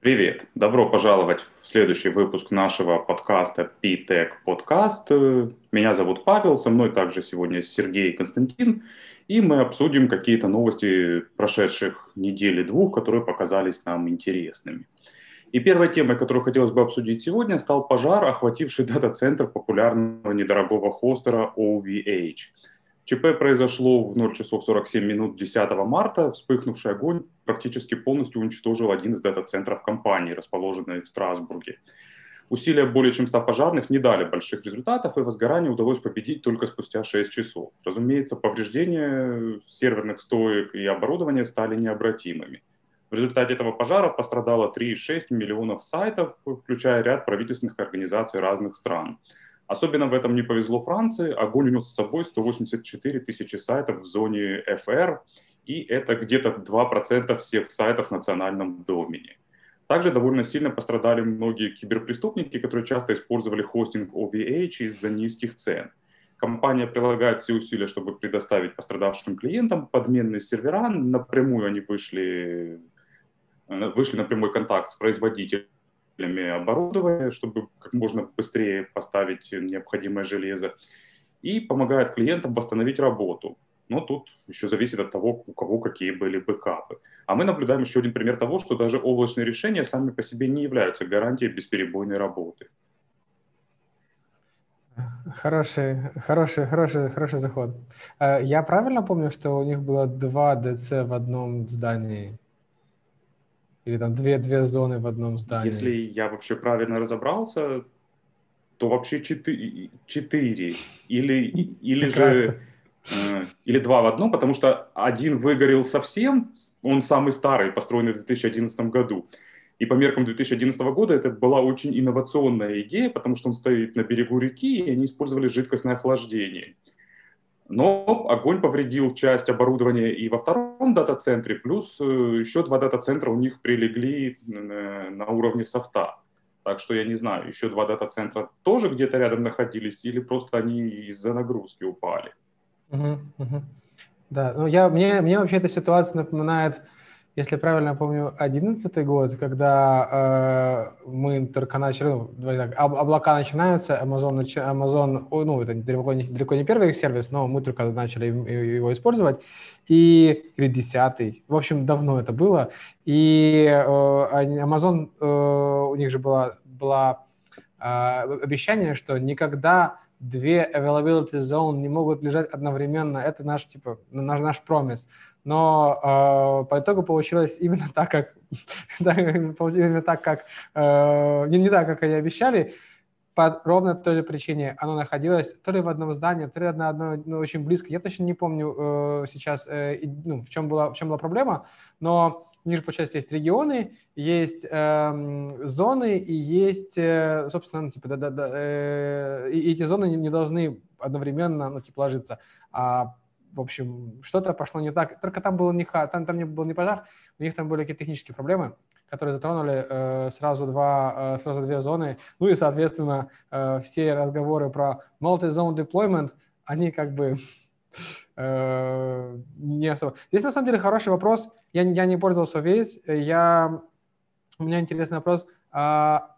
Привет! Добро пожаловать в следующий выпуск нашего подкаста P-Tech Podcast. Меня зовут Павел, со мной также сегодня Сергей Константин, и мы обсудим какие-то новости прошедших недели двух, которые показались нам интересными. И первой темой, которую хотелось бы обсудить сегодня, стал пожар, охвативший дата-центр популярного недорогого хостера OVH – ЧП произошло в 0 часов 47 минут 10 марта. Вспыхнувший огонь практически полностью уничтожил один из дата-центров компании, расположенной в Страсбурге. Усилия более чем 100 пожарных не дали больших результатов, и возгорание удалось победить только спустя 6 часов. Разумеется, повреждения серверных стоек и оборудования стали необратимыми. В результате этого пожара пострадало 3,6 миллионов сайтов, включая ряд правительственных организаций разных стран. Особенно в этом не повезло Франции. Огонь унес с собой 184 тысячи сайтов в зоне FR, и это где-то 2% всех сайтов в национальном домене. Также довольно сильно пострадали многие киберпреступники, которые часто использовали хостинг OVH из-за низких цен. Компания прилагает все усилия, чтобы предоставить пострадавшим клиентам подменные сервера. Напрямую они вышли, э, вышли на прямой контакт с производителем оборудования, чтобы как можно быстрее поставить необходимое железо, и помогает клиентам восстановить работу. Но тут еще зависит от того, у кого какие были бэкапы. А мы наблюдаем еще один пример того, что даже облачные решения сами по себе не являются гарантией бесперебойной работы. Хороший, хороший, хороший, хороший заход. Э, я правильно помню, что у них было два ДЦ в одном здании? Или там две, две зоны в одном здании? Если я вообще правильно разобрался, то вообще четыре, четыре. или, или же э, или два в одном, потому что один выгорел совсем, он самый старый, построенный в 2011 году. И по меркам 2011 года это была очень инновационная идея, потому что он стоит на берегу реки, и они использовали жидкостное охлаждение. Но огонь повредил часть оборудования и во втором дата-центре, плюс э, еще два дата-центра у них прилегли э, на уровне софта. Так что я не знаю, еще два дата-центра тоже где-то рядом находились или просто они из-за нагрузки упали. Угу, угу. Да, ну я, мне, мне вообще эта ситуация напоминает если правильно помню, одиннадцатый год, когда э, мы только начали, ну, так, облака начинаются, Amazon, Amazon, ну, это далеко не, далеко не первый сервис, но мы только начали его использовать, и, или десятый, в общем, давно это было, и э, Amazon, э, у них же было, было э, обещание, что никогда две availability zone не могут лежать одновременно, это наш, типа, наш, наш промис но э, по итогу получилось именно так, как именно так, как э, не, не так, как они обещали. По ровно той же причине оно находилось то ли в одном здании, то ли на одной, ну, очень близко. Я точно не помню э, сейчас, э, ну, в чем была в чем была проблема, но у них же, получается, есть регионы, есть э, зоны и есть, э, собственно, ну, типа, да, да, да, э, и эти зоны не, не должны одновременно, ну, типа, ложиться. А в общем, что-то пошло не так. Только там было не там, там не был не пожар, у них там были какие-то технические проблемы, которые затронули э, сразу два, э, сразу две зоны. Ну и, соответственно, э, все разговоры про multi-zone deployment, они как бы не особо. Здесь на самом деле хороший вопрос. Я, я не пользовался весь. Я у меня интересный вопрос. А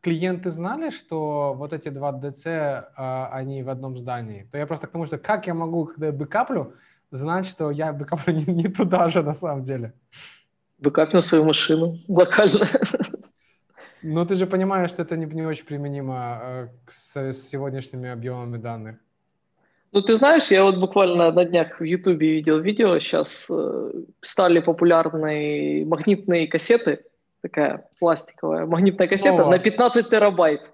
клиенты знали, что вот эти два ДЦ, а, они в одном здании, то я просто к тому, что как я могу, когда я бэкаплю, знать, что я бэкаплю не, не туда же на самом деле. Бэкапнул свою машину локально. Ну, ты же понимаешь, что это не, не очень применимо э, с, с сегодняшними объемами данных. Ну, ты знаешь, я вот буквально на днях в Ютубе видел видео, сейчас э, стали популярны магнитные кассеты, такая пластиковая магнитная снова. кассета на 15 терабайт.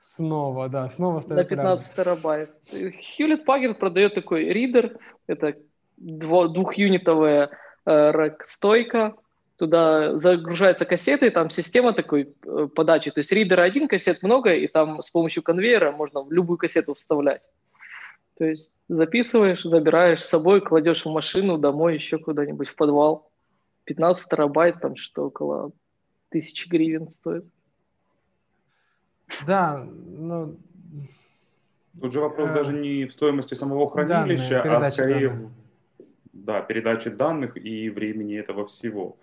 Снова, да, снова На 15 терабайт. Hewlett Packard продает такой ридер, это двухюнитовая э, стойка, туда загружаются кассеты, там система такой э, подачи, то есть ридера один, кассет много, и там с помощью конвейера можно в любую кассету вставлять. То есть записываешь, забираешь с собой, кладешь в машину, домой, еще куда-нибудь в подвал. 15 терабайт, там что около тысячи гривен стоит. Да, ну... Тут же вопрос э, даже не в стоимости самого хранилища, данные, а скорее данных. да, передачи данных и времени этого всего.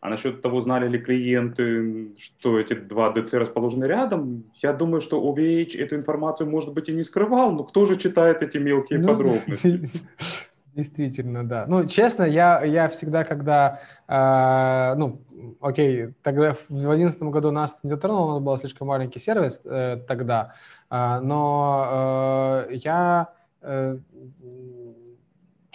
А насчет того, знали ли клиенты, что эти два ДЦ расположены рядом, я думаю, что OVH эту информацию, может быть, и не скрывал, но кто же читает эти мелкие ну, подробности? Действительно, да. Ну, честно, я, я всегда, когда, э, ну, окей, тогда в 2011 году нас не затронуло, у нас был слишком маленький сервис э, тогда, э, но э, я э,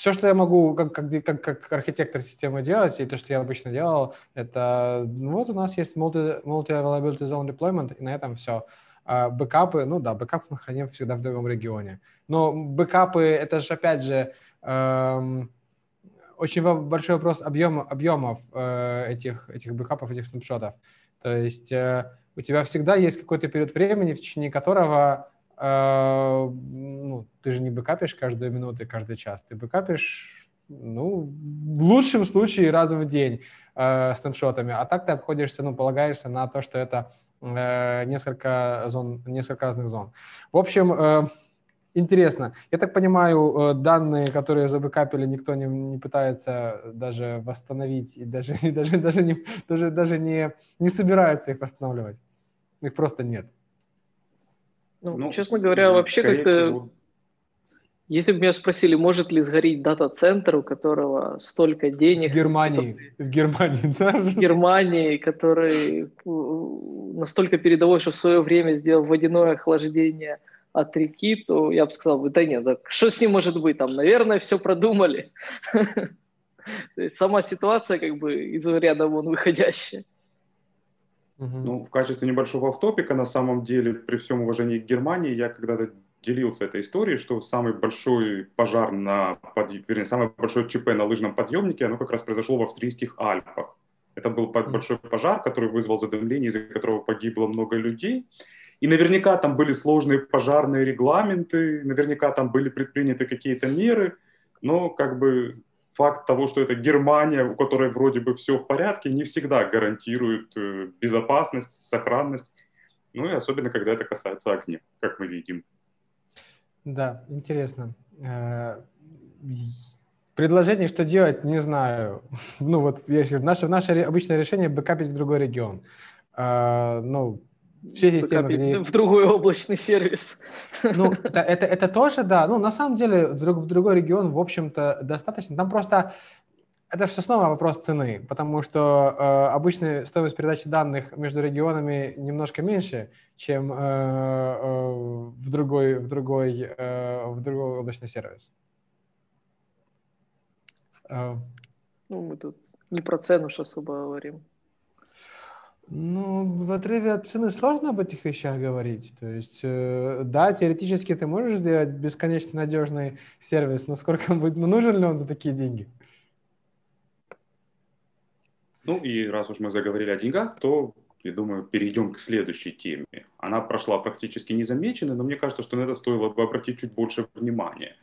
все, что я могу как, как, как, как архитектор системы делать, и то, что я обычно делал, это ну, вот у нас есть multi, multi-availability zone deployment, и на этом все. А бэкапы, ну да, бэкапы мы храним всегда в другом регионе. Но бэкапы, это же опять же эм, очень большой вопрос объема, объемов э, этих, этих бэкапов, этих снапшотов. То есть э, у тебя всегда есть какой-то период времени, в течение которого ну, ты же не бэкапишь каждую минуту и каждый час, ты бэкапишь, ну, в лучшем случае раз в день э, снапшотами, а так ты обходишься, ну, полагаешься на то, что это э, несколько зон, несколько разных зон. В общем, э, интересно. Я так понимаю, э, данные, которые забэкапили, никто не, не пытается даже восстановить и даже, и даже, даже, не, даже, даже не, не собирается их восстанавливать. Их просто нет. Ну, ну честно говоря, вообще как-то... Всего... Если бы меня спросили, может ли сгореть дата-центр, у которого столько денег... В Германии. Который... В Германии, да? В Германии, который настолько передовой, что в свое время сделал водяное охлаждение от реки, то я бы сказал, да нет, да, что с ним может быть там? Наверное, все продумали. То есть сама ситуация как бы из ряда вон выходящая. Ну, в качестве небольшого автопика, на самом деле, при всем уважении к Германии, я когда-то делился этой историей, что самый большой пожар на, под... вернее, самое большое ЧП на лыжном подъемнике, оно как раз произошло в австрийских Альпах. Это был большой пожар, который вызвал задымление, из-за которого погибло много людей. И наверняка там были сложные пожарные регламенты, наверняка там были предприняты какие-то меры, но как бы факт того, что это Германия, у которой вроде бы все в порядке, не всегда гарантирует э, безопасность, сохранность. Ну и особенно, когда это касается огня, как мы видим. Да, интересно. Э, предложение, что делать, не знаю. Ну вот наше, наше обычное решение бэкапить в другой регион. Э, ну, все системы, где... В другой облачный сервис. Ну, это, это, это тоже, да. Ну, на самом деле, в другой регион, в общем-то, достаточно. Там просто это все снова вопрос цены, потому что э, обычная стоимость передачи данных между регионами немножко меньше, чем э, э, в другой в другой э, в другой облачный сервис. Э. Ну, мы тут не про цену сейчас особо говорим. Ну, в отрыве от цены сложно об этих вещах говорить. То есть, э, да, теоретически ты можешь сделать бесконечно надежный сервис, но сколько он будет, ну, нужен ли он за такие деньги? Ну и раз уж мы заговорили о деньгах, то, я думаю, перейдем к следующей теме. Она прошла практически незамеченной, но мне кажется, что на это стоило бы обратить чуть больше внимания.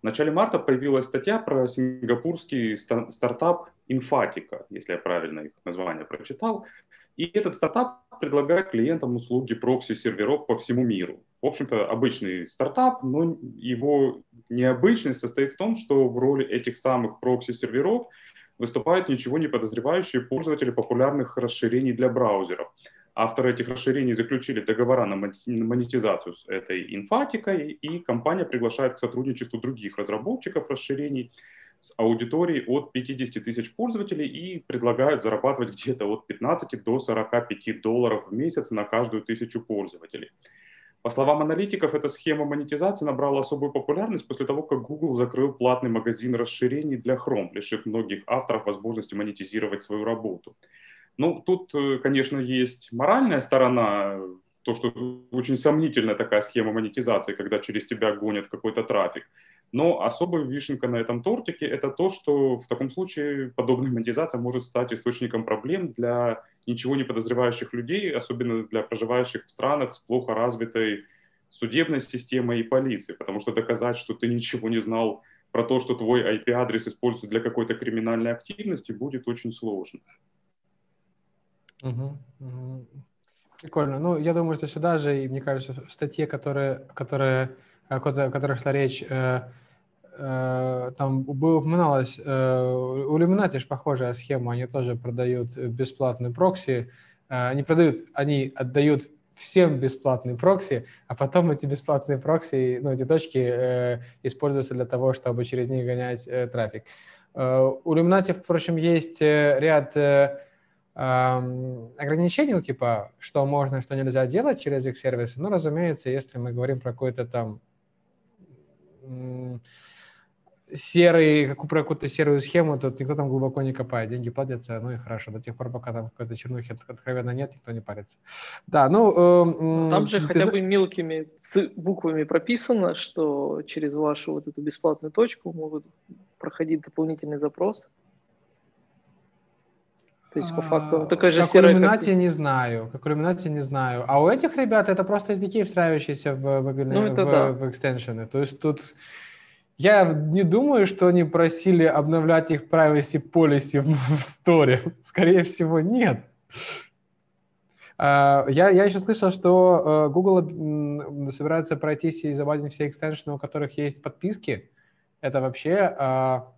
В начале марта появилась статья про сингапурский стартап Infatica, если я правильно их название прочитал, и этот стартап предлагает клиентам услуги прокси-серверов по всему миру. В общем-то, обычный стартап, но его необычность состоит в том, что в роли этих самых прокси-серверов выступают ничего не подозревающие пользователи популярных расширений для браузеров. Авторы этих расширений заключили договора на монетизацию с этой инфатикой, и компания приглашает к сотрудничеству других разработчиков расширений – с аудиторией от 50 тысяч пользователей и предлагают зарабатывать где-то от 15 до 45 долларов в месяц на каждую тысячу пользователей. По словам аналитиков, эта схема монетизации набрала особую популярность после того, как Google закрыл платный магазин расширений для Chrome, лишив многих авторов возможности монетизировать свою работу. Ну, тут, э, конечно, есть моральная сторона, то, что очень сомнительная такая схема монетизации, когда через тебя гонят какой-то трафик. Но особая вишенка на этом тортике – это то, что в таком случае подобная монетизация может стать источником проблем для ничего не подозревающих людей, особенно для проживающих в странах с плохо развитой судебной системой и полицией, потому что доказать, что ты ничего не знал про то, что твой IP-адрес используется для какой-то криминальной активности, будет очень сложно. Угу, угу. Прикольно. Ну, я думаю, что сюда же, и мне кажется, в статье, которая, которая о которых шла речь, э, э, там упоминалось, э, у Illuminati похожая схема, они тоже продают бесплатный прокси, э, они продают, они отдают всем бесплатный прокси, а потом эти бесплатные прокси, ну, эти точки э, используются для того, чтобы через них гонять э, трафик. Э, у Illuminati, впрочем, есть э, ряд э, ограничений, ну, типа, что можно, что нельзя делать через их сервисы. Ну, разумеется, если мы говорим про какой-то там серый, как про какую-то серую схему, то никто там глубоко не копает, деньги платятся, ну и хорошо, до тех пор, пока там какой-то чернухи откровенно нет, никто не парится. Да, ну... Э, там же ты... хотя бы мелкими буквами прописано, что через вашу вот эту бесплатную точку могут проходить дополнительный запрос. То есть, по факту, такая же как. Как Illuminati не знаю, как Illuminati не знаю. А у этих ребят это просто SDK, встраивающиеся в мобильные, ну, в, да. в экстеншены. То есть тут я не думаю, что они просили обновлять их privacy policy в сторе. Скорее всего, нет. А, я, я еще слышал, что э, Google собирается пройтись и заводить все экстеншены, у которых есть подписки. Это вообще а,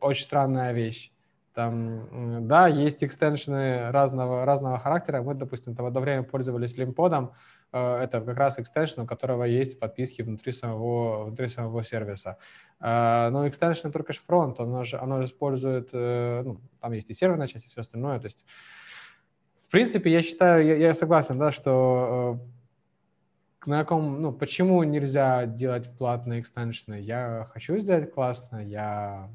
очень странная вещь. Там, да, есть экстеншены разного, разного характера. Мы, допустим, в одно время пользовались лимподом, Э, это как раз экстеншн, у которого есть подписки внутри самого, внутри самого сервиса. Э, но экстеншн только же фронт, оно же, оно же использует, э, ну, там есть и серверная часть, и все остальное. То есть, в принципе, я считаю, я, я согласен, да, что на каком, ну, почему нельзя делать платные экстеншны? Я хочу сделать классно, я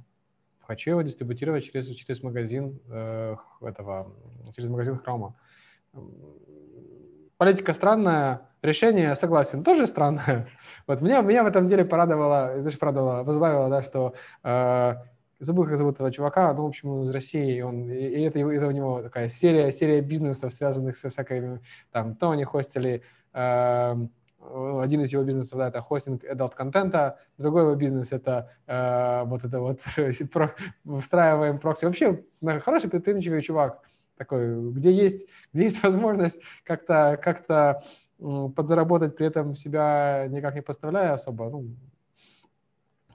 хочу его дистрибутировать через, через магазин э, этого, через магазин Chrome политика странная, решение, согласен, тоже странное. Вот меня, меня в этом деле порадовало, знаешь, порадовало, позабавило, да, что э, забыл, как зовут этого чувака, ну, в общем, он из России, он, и, и это из-за него такая серия, серия бизнесов, связанных со всякими, там, то они хостили, э, один из его бизнесов, да, это хостинг adult контента, другой его бизнес это э, вот это вот встраиваем прокси. Вообще, хороший предприимчивый чувак, такой, где есть, где есть возможность как-то как подзаработать, при этом себя никак не поставляя особо, ну,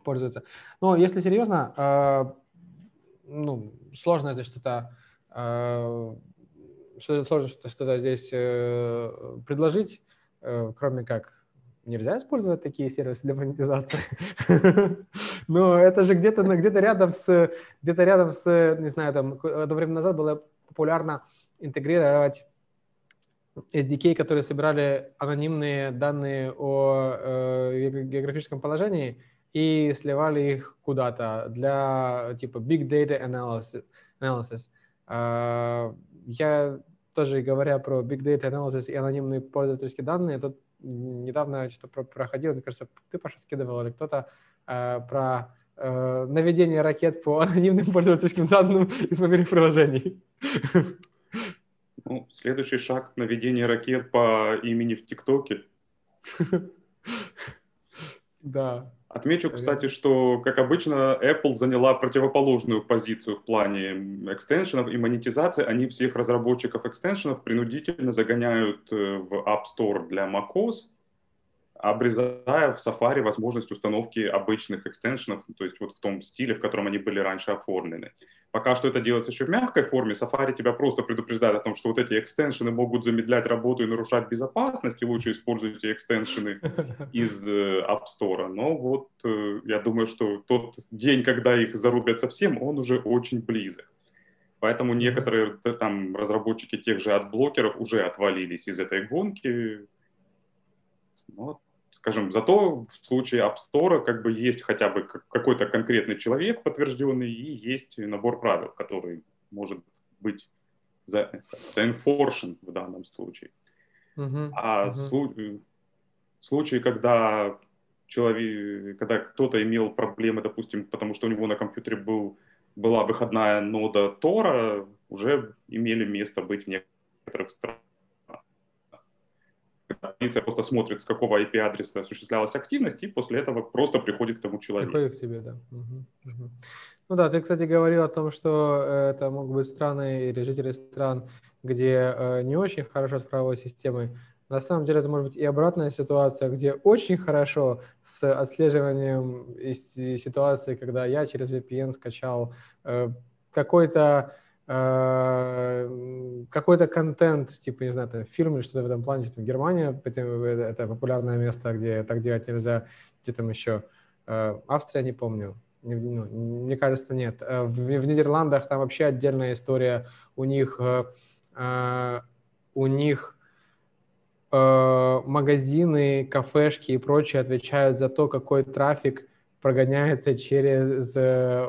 пользуется. Но если серьезно, э, ну, сложно здесь что-то э, сложно что-то здесь э, предложить, э, кроме как нельзя использовать такие сервисы для монетизации. Но это же где-то где-то рядом с где-то рядом с, не знаю, там одно время назад было популярно интегрировать SDK, которые собирали анонимные данные о э, географическом положении и сливали их куда-то для типа big data analysis. analysis. Э, я тоже говоря про big data analysis и анонимные пользовательские данные, тут недавно что-то проходил, мне кажется, ты, Паша, скидывал или кто-то э, про э, наведение ракет по анонимным пользовательским данным из мобильных приложений. Ну, следующий шаг – наведение ракет по имени в ТикТоке. Да. Отмечу, кстати, что, как обычно, Apple заняла противоположную позицию в плане экстеншенов и монетизации. Они всех разработчиков экстеншенов принудительно загоняют э, в App Store для macOS, обрезая в Safari возможность установки обычных экстеншенов, то есть вот в том стиле, в котором они были раньше оформлены. Пока что это делается еще в мягкой форме, Safari тебя просто предупреждает о том, что вот эти экстеншены могут замедлять работу и нарушать безопасность, и лучше используйте экстеншены из э, App Store. Но вот э, я думаю, что тот день, когда их зарубят совсем, он уже очень близок. Поэтому некоторые там разработчики тех же адблокеров уже отвалились из этой гонки. Вот скажем, зато в случае App Store как бы есть хотя бы какой-то конкретный человек подтвержденный и есть набор правил, который может быть за, за enforce ен в данном случае. Uh-huh. А uh-huh. в случае, когда человек, когда кто-то имел проблемы, допустим, потому что у него на компьютере был, была выходная нода Тора, уже имели место быть в некоторых странах полиция просто смотрит, с какого IP-адреса осуществлялась активность, и после этого просто приходит к тому человеку. Приходит к тебе, да. Угу. Угу. Ну да, ты, кстати, говорил о том, что э, это могут быть страны или жители стран, где э, не очень хорошо с правовой системой. На самом деле это может быть и обратная ситуация, где очень хорошо с отслеживанием ситуации, когда я через VPN скачал э, какой-то какой-то контент, типа, не знаю, там, фильм или что-то в этом плане, что Германия, это популярное место, где так делать нельзя, где там еще, э, Австрия, не помню, ну, мне кажется, нет. Э, в, в Нидерландах там вообще отдельная история. У них, э, э, у них э, магазины, кафешки и прочее отвечают за то, какой трафик прогоняется через э,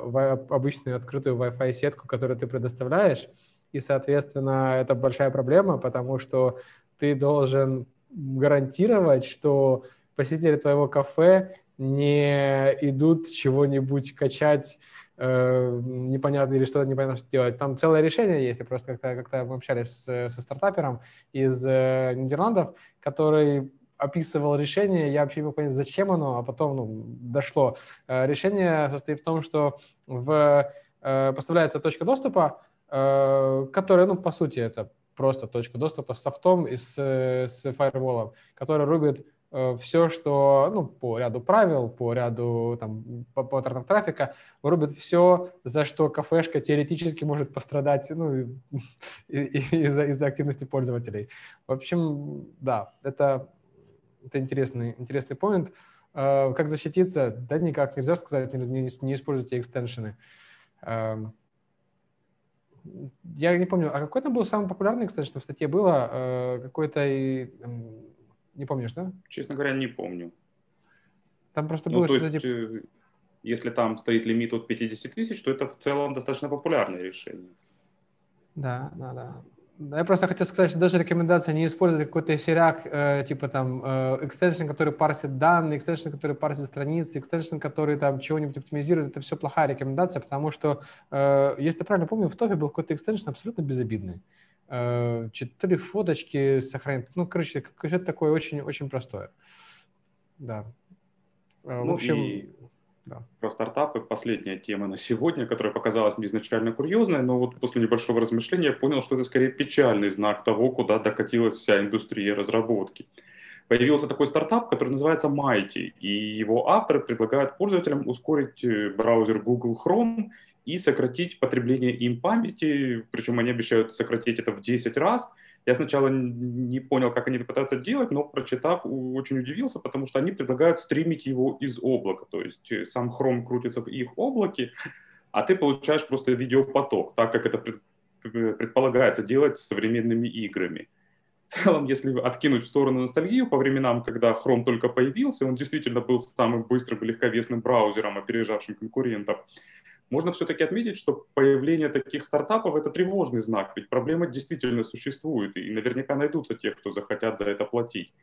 обычную открытую Wi-Fi сетку, которую ты предоставляешь. И, соответственно, это большая проблема, потому что ты должен гарантировать, что посетители твоего кафе не идут чего-нибудь качать э, непонятно или что-то непонятно что делать. Там целое решение есть. Я просто как-то как мы общались с, со стартапером из э, Нидерландов, который описывал решение, я вообще не мог понять, зачем оно, а потом ну, дошло. Э, решение состоит в том, что в, э, поставляется точка доступа, э, которая, ну, по сути, это просто точка доступа с софтом и с, с фаерволом, который рубит все, что ну, по ряду правил, по ряду там, по паттернам трафика, вырубит все, за что кафешка теоретически может пострадать ну, из-за из активности пользователей. В общем, да, это, это интересный, интересный point. Э, как защититься? Да никак, нельзя сказать, не, не, используйте экстеншены. Эм, я не помню, а какой там был самый популярный, кстати, что в статье было? Э, какой-то не помнишь, да? Честно говоря, не помню. Там просто ну, было что-то типа... Э, если там стоит лимит от 50 тысяч, то это в целом достаточно популярное решение. Да, да, да. Я просто хотел сказать, что даже рекомендация не использовать какой-то сериак, э, типа там э, экстеншн, который парсит данные, экстеншн, который парсит страницы, экстеншн, который там чего-нибудь оптимизирует, это все плохая рекомендация, потому что, э, если я правильно помню, в топе был какой-то экстеншн абсолютно безобидный. Э, четыре фоточки сохранить. Ну, короче, что-то такое очень-очень простое. Да. Э, ну, в общем, и про стартапы последняя тема на сегодня, которая показалась мне изначально курьезной, но вот после небольшого размышления я понял, что это скорее печальный знак того, куда докатилась вся индустрия разработки. Появился такой стартап, который называется Mighty, и его авторы предлагают пользователям ускорить э, браузер Google Chrome и сократить потребление им памяти, причем они обещают сократить это в 10 раз. Я сначала не понял, как они пытаются делать, но прочитав, очень удивился, потому что они предлагают стримить его из облака, то есть э, сам Chrome крутится в их облаке, а ты получаешь просто видеопоток, так как это предполагается делать с современными играми. В целом, если откинуть в сторону ностальгию по временам, когда Chrome только появился, он действительно был самым быстрым и легковесным браузером, опережавшим конкурентов, можно все-таки отметить, что появление таких стартапов – это тревожный знак, ведь проблема действительно существует, и наверняка найдутся те, кто захотят за это платить.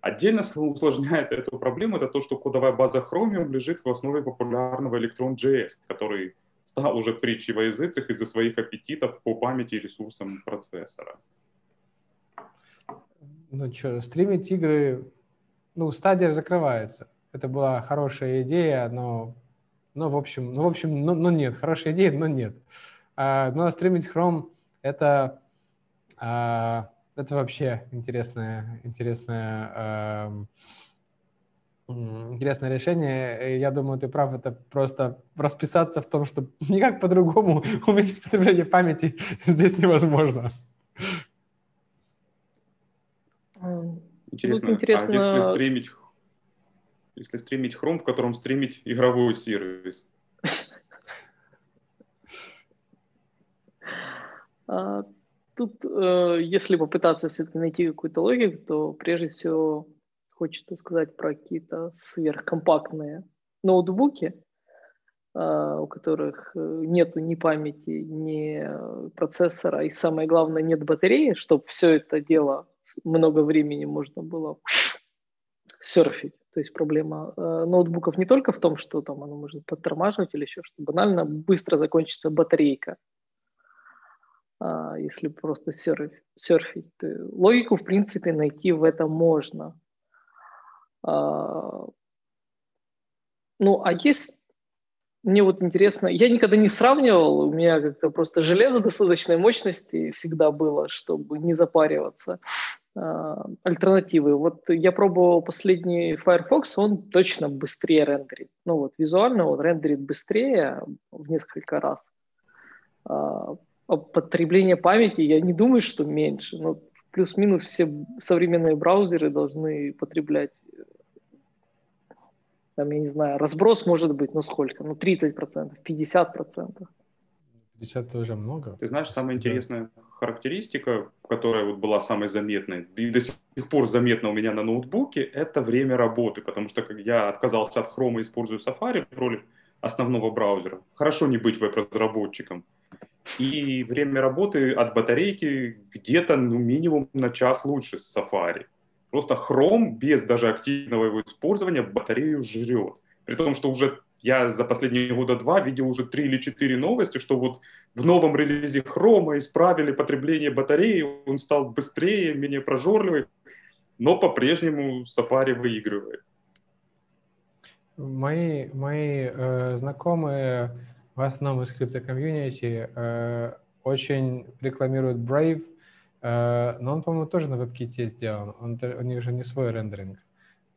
Отдельно усложняет эту проблему это то, что кодовая база Chromium лежит в основе популярного Electron.js, который стал уже притчей во языцах из-за своих аппетитов по памяти и ресурсам процессора. Ну что, стримить игры, ну, стадия закрывается. Это была хорошая идея, но ну, в общем, ну, в общем, ну, ну нет, хорошая идея, но нет. А, но стримить Chrome это, а, это вообще интересное, интересное, а, интересное решение. Я думаю, ты прав, это просто расписаться в том, что никак по-другому уменьшить потребление памяти здесь невозможно. Интересно, интересно... а если стримить если стримить Chrome, в котором стримить игровой сервис? А, тут, э, если попытаться все-таки найти какую-то логику, то прежде всего хочется сказать про какие-то сверхкомпактные ноутбуки, а, у которых э, нету ни памяти, ни процессора, и самое главное, нет батареи, чтобы все это дело много времени можно было серфить. То есть проблема э, ноутбуков не только в том, что там оно может подтормаживать или еще что банально быстро закончится батарейка, э, если просто серф, серфить. Логику, в принципе, найти в этом можно. Э, ну, а есть мне вот интересно, я никогда не сравнивал, у меня как-то просто железо достаточной мощности всегда было, чтобы не запариваться. Альтернативы. Вот я пробовал последний Firefox, он точно быстрее рендерит. Ну вот визуально он рендерит быстрее в несколько раз. А потребление памяти я не думаю, что меньше. Но плюс-минус все современные браузеры должны потреблять там, я не знаю, разброс может быть, ну сколько? Ну 30%, 50%. 50 это уже много. Ты знаешь, самая интересная характеристика, которая вот была самой заметной, и до сих пор заметна у меня на ноутбуке, это время работы, потому что как я отказался от Chrome и использую Safari в роли основного браузера. Хорошо не быть веб-разработчиком. И время работы от батарейки где-то ну, минимум на час лучше с Safari. Просто Chrome без даже активного его использования батарею жрет. При том, что уже я за последние года два видел уже три или четыре новости, что вот в новом релизе Chrome исправили потребление батареи, он стал быстрее, менее прожорливый, но по-прежнему Safari выигрывает. Мои, мои э, знакомые в основном из криптокомьюнити э, очень рекламируют Brave, э, но он, по-моему, тоже на WebKit сделан. Он, у них же не свой рендеринг.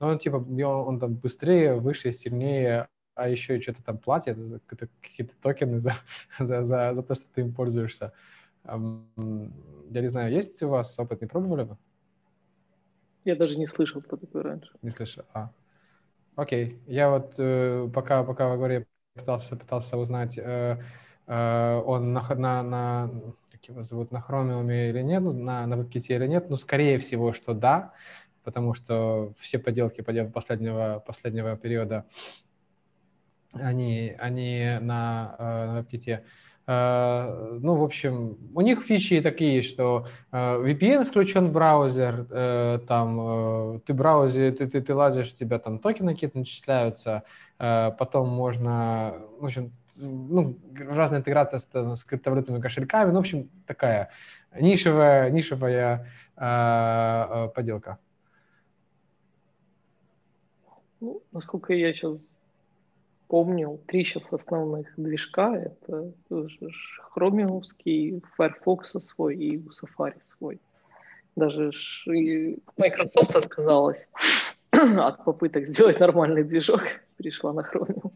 Но он типа он, он там быстрее, выше, сильнее, а еще и что-то там платят, какие-то токены за, за, за, за то, что ты им пользуешься. Я не знаю, есть у вас опыт, не пробовали? Я даже не слышал про такое раньше. Не слышал, а. Окей, я вот э, пока, пока вы говорили, пытался, пытался узнать, э, э, он на, на, на, как его зовут, на Chromium или нет, ну, на, на WebKit или нет, ну, скорее всего, что да, потому что все поделки последнего, последнего периода они, они на, э, на WebKit. Uh, ну, в общем, у них фичи такие, что uh, VPN включен в браузер, там ты браузер, ты, ты, ты лазишь, у тебя там токены какие-то начисляются, потом можно, в общем, ну, разная интеграция с, с криптовалютными кошельками, ну, в общем, такая нишевая, нишевая поделка. Ну, насколько я сейчас помнил три сейчас основных движка. Это тоже хромиумский, Firefox свой и у Safari свой. Даже Microsoft отказалась от попыток сделать нормальный движок, перешла на Chromium.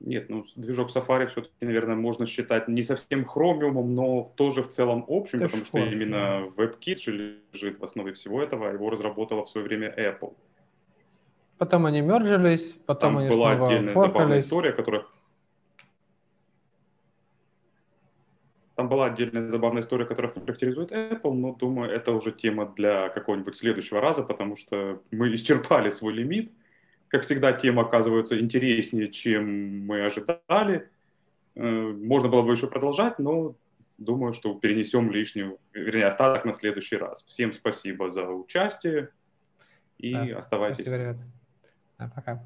Нет, ну движок Safari все-таки, наверное, можно считать не совсем хромиумом, но тоже в целом общим, потому что именно WebKit лежит в основе всего этого, его разработала в свое время Apple. Потом они мержились, потом Там они была снова отдельная форкались. забавная история, которая... Там была отдельная забавная история, которая характеризует Apple, но думаю, это уже тема для какого-нибудь следующего раза, потому что мы исчерпали свой лимит. Как всегда, тема оказывается интереснее, чем мы ожидали. Э, можно было бы еще продолжать, но думаю, что перенесем лишнюю, вернее, остаток на следующий раз. Всем спасибо за участие и Да, оставайтесь. Спасибо. Пока.